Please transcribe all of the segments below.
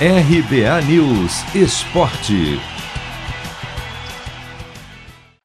RBA News Esporte.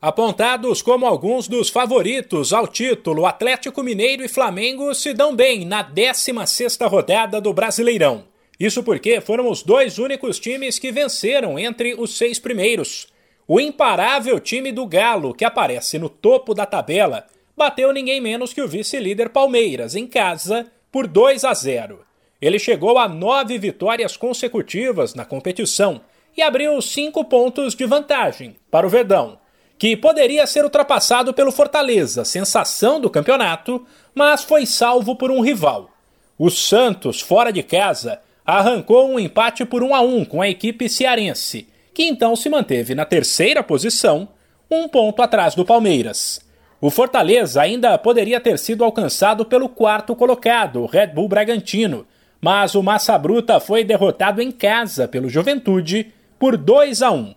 Apontados como alguns dos favoritos ao título, Atlético Mineiro e Flamengo se dão bem na 16ª rodada do Brasileirão. Isso porque foram os dois únicos times que venceram entre os seis primeiros. O imparável time do Galo, que aparece no topo da tabela, bateu ninguém menos que o vice-líder Palmeiras, em casa, por 2 a 0. Ele chegou a nove vitórias consecutivas na competição e abriu cinco pontos de vantagem para o Verdão, que poderia ser ultrapassado pelo Fortaleza, sensação do campeonato, mas foi salvo por um rival. O Santos, fora de casa, arrancou um empate por 1 a 1 com a equipe cearense, que então se manteve na terceira posição, um ponto atrás do Palmeiras. O Fortaleza ainda poderia ter sido alcançado pelo quarto colocado, o Red Bull Bragantino, mas o Massa Bruta foi derrotado em casa pelo Juventude por 2 a 1.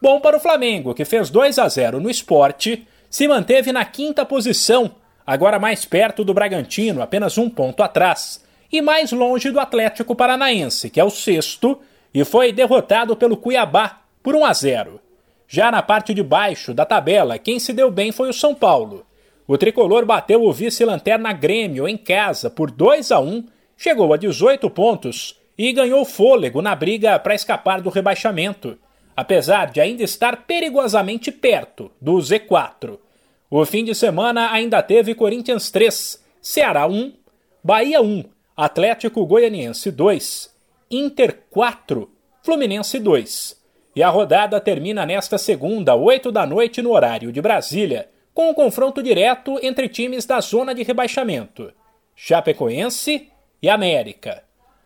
Bom para o Flamengo, que fez 2 a 0 no esporte, se manteve na quinta posição, agora mais perto do Bragantino, apenas um ponto atrás, e mais longe do Atlético Paranaense, que é o sexto, e foi derrotado pelo Cuiabá por 1 a 0. Já na parte de baixo da tabela, quem se deu bem foi o São Paulo. O tricolor bateu o vice-lanterna Grêmio em casa por 2 a 1 chegou a 18 pontos e ganhou fôlego na briga para escapar do rebaixamento, apesar de ainda estar perigosamente perto do Z4. O fim de semana ainda teve Corinthians 3, Ceará 1, Bahia 1, Atlético Goianiense 2, Inter 4, Fluminense 2. E a rodada termina nesta segunda, 8 da noite, no horário de Brasília, com um confronto direto entre times da zona de rebaixamento: Chapecoense e América.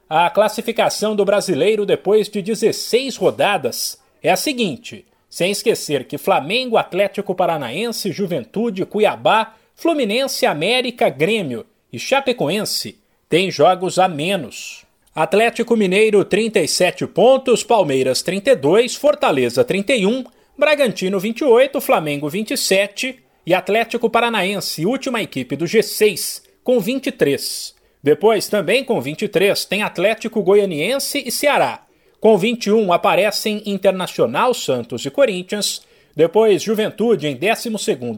A classificação do brasileiro depois de 16 rodadas é a seguinte: sem esquecer que Flamengo, Atlético Paranaense, Juventude, Cuiabá, Fluminense, América, Grêmio e Chapecoense têm jogos a menos. Atlético Mineiro 37 pontos, Palmeiras 32, Fortaleza 31, Bragantino 28, Flamengo 27 e Atlético Paranaense, última equipe do G6, com 23. Depois, também com 23, tem Atlético Goianiense e Ceará. Com 21 aparecem Internacional, Santos e Corinthians. Depois, Juventude em 12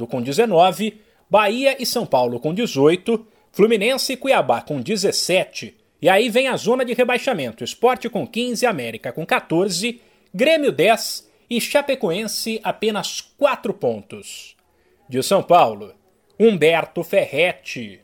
com 19, Bahia e São Paulo com 18, Fluminense e Cuiabá com 17. E aí vem a zona de rebaixamento: Esporte com 15, América com 14, Grêmio 10 e Chapecoense apenas 4 pontos. De São Paulo, Humberto Ferretti.